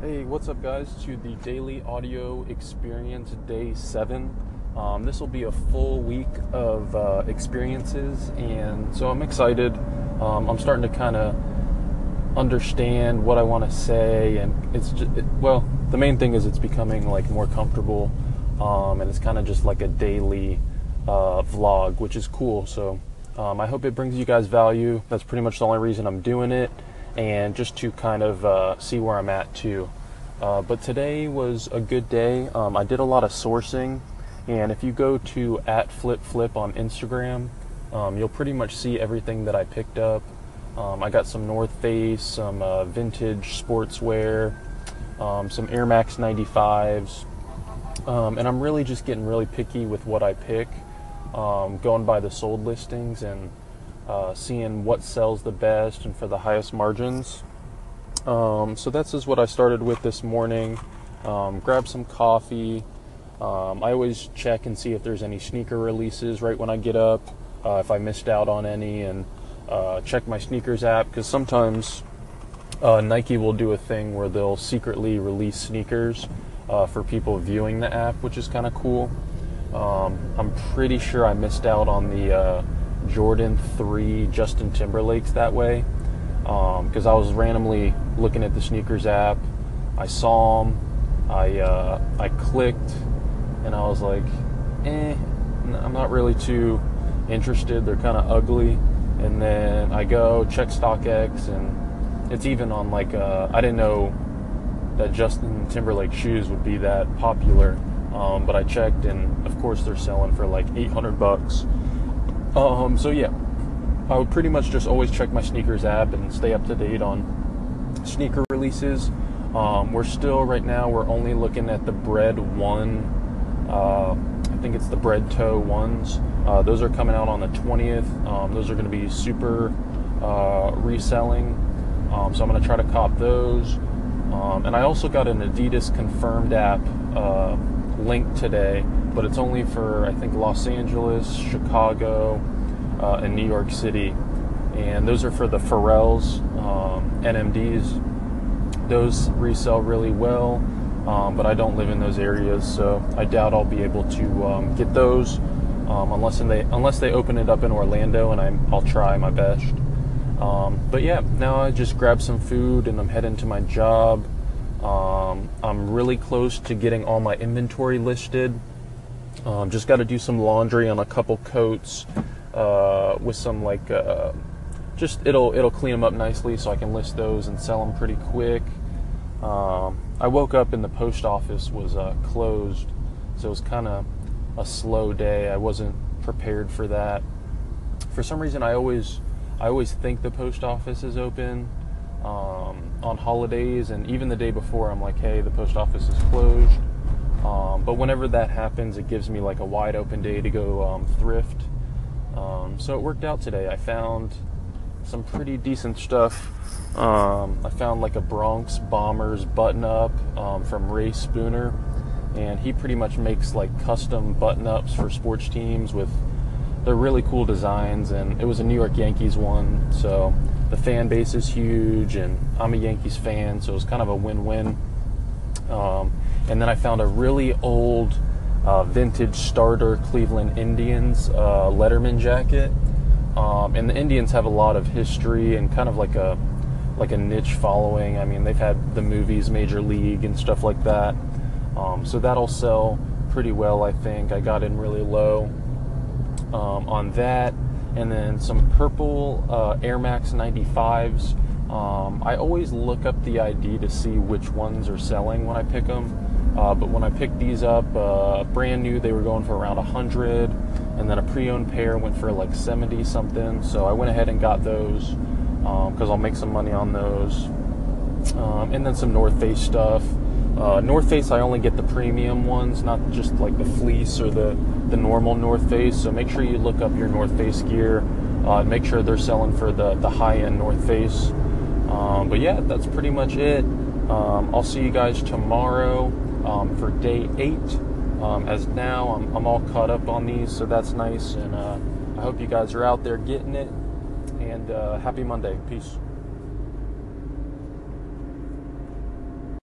Hey, what's up, guys? To the daily audio experience day seven. Um, this will be a full week of uh, experiences, and so I'm excited. Um, I'm starting to kind of understand what I want to say, and it's just, it, well, the main thing is it's becoming like more comfortable, um, and it's kind of just like a daily uh, vlog, which is cool. So um, I hope it brings you guys value. That's pretty much the only reason I'm doing it, and just to kind of uh, see where I'm at too. Uh, but today was a good day. Um, I did a lot of sourcing, and if you go to at flip flip on Instagram, um, you'll pretty much see everything that I picked up. Um, I got some North Face, some uh, vintage sportswear, um, some Air Max 95s, um, and I'm really just getting really picky with what I pick, um, going by the sold listings and uh, seeing what sells the best and for the highest margins. Um, so that's just what I started with this morning. Um, grab some coffee. Um, I always check and see if there's any sneaker releases right when I get up, uh, if I missed out on any, and uh, check my sneakers app because sometimes uh, Nike will do a thing where they'll secretly release sneakers uh, for people viewing the app, which is kind of cool. Um, I'm pretty sure I missed out on the uh, Jordan 3 Justin Timberlakes that way because um, I was randomly looking at the sneakers app. I saw them. I uh, I clicked, and I was like, eh, I'm not really too interested. They're kind of ugly. And then I go check StockX, and it's even on like uh, I didn't know that Justin Timberlake shoes would be that popular. Um, but I checked, and of course they're selling for like 800 bucks. Um, so yeah, I would pretty much just always check my sneakers app and stay up to date on sneaker releases. Um, we're still right now we're only looking at the Bred One. Uh, I think it's the Bred Toe ones. Uh, those are coming out on the 20th. Um, those are going to be super uh, reselling. Um, so I'm going to try to cop those. Um, and I also got an Adidas confirmed app uh, link today, but it's only for I think Los Angeles, Chicago, uh, in New York City, and those are for the Pharrell's um, NMDs. Those resell really well, um, but I don't live in those areas, so I doubt I'll be able to um, get those um, unless they unless they open it up in Orlando, and I'm, I'll try my best. Um, but yeah, now I just grab some food and I'm heading to my job. Um, I'm really close to getting all my inventory listed. Just got to do some laundry on a couple coats uh, with some like uh, just it'll it'll clean them up nicely so I can list those and sell them pretty quick. Um, I woke up and the post office was uh, closed, so it was kind of a slow day. I wasn't prepared for that. For some reason, I always I always think the post office is open um, on holidays, and even the day before, I'm like, hey, the post office is closed. But whenever that happens, it gives me like a wide open day to go um, thrift um, so it worked out today. I found some pretty decent stuff. Um, I found like a Bronx Bombers button up um, from Reyn Spooner, and he pretty much makes like custom button ups for sports teams with they're really cool designs. And it was a New York Yankees one, so the fan base is huge, and I'm a Yankees fan, so it was kind of a win win. Um, and then I found a really old uh, vintage starter Cleveland Indians uh, Letterman jacket. Um, and the Indians have a lot of history and kind of like a like a niche following. I mean, they've had the movies Major League and stuff like that. Um, so that'll sell pretty well, I think. I got in really low um, on that, and then some purple uh, Air Max 95s. Um, I always look up the ID to see which ones are selling when I pick them. Uh, but when I picked these up, uh, brand new, they were going for around 100, and then a pre-owned pair went for like 70 something. So I went ahead and got those because um, I'll make some money on those. Um, and then some North Face stuff. Uh, North Face, I only get the premium ones, not just like the fleece or the the normal North Face. So make sure you look up your North Face gear. Uh, make sure they're selling for the the high end North Face. Um, but yeah, that's pretty much it. Um, I'll see you guys tomorrow um, for day eight. Um, as now, I'm, I'm, all caught up on these, so that's nice. And uh, I hope you guys are out there getting it. And uh, happy Monday. Peace.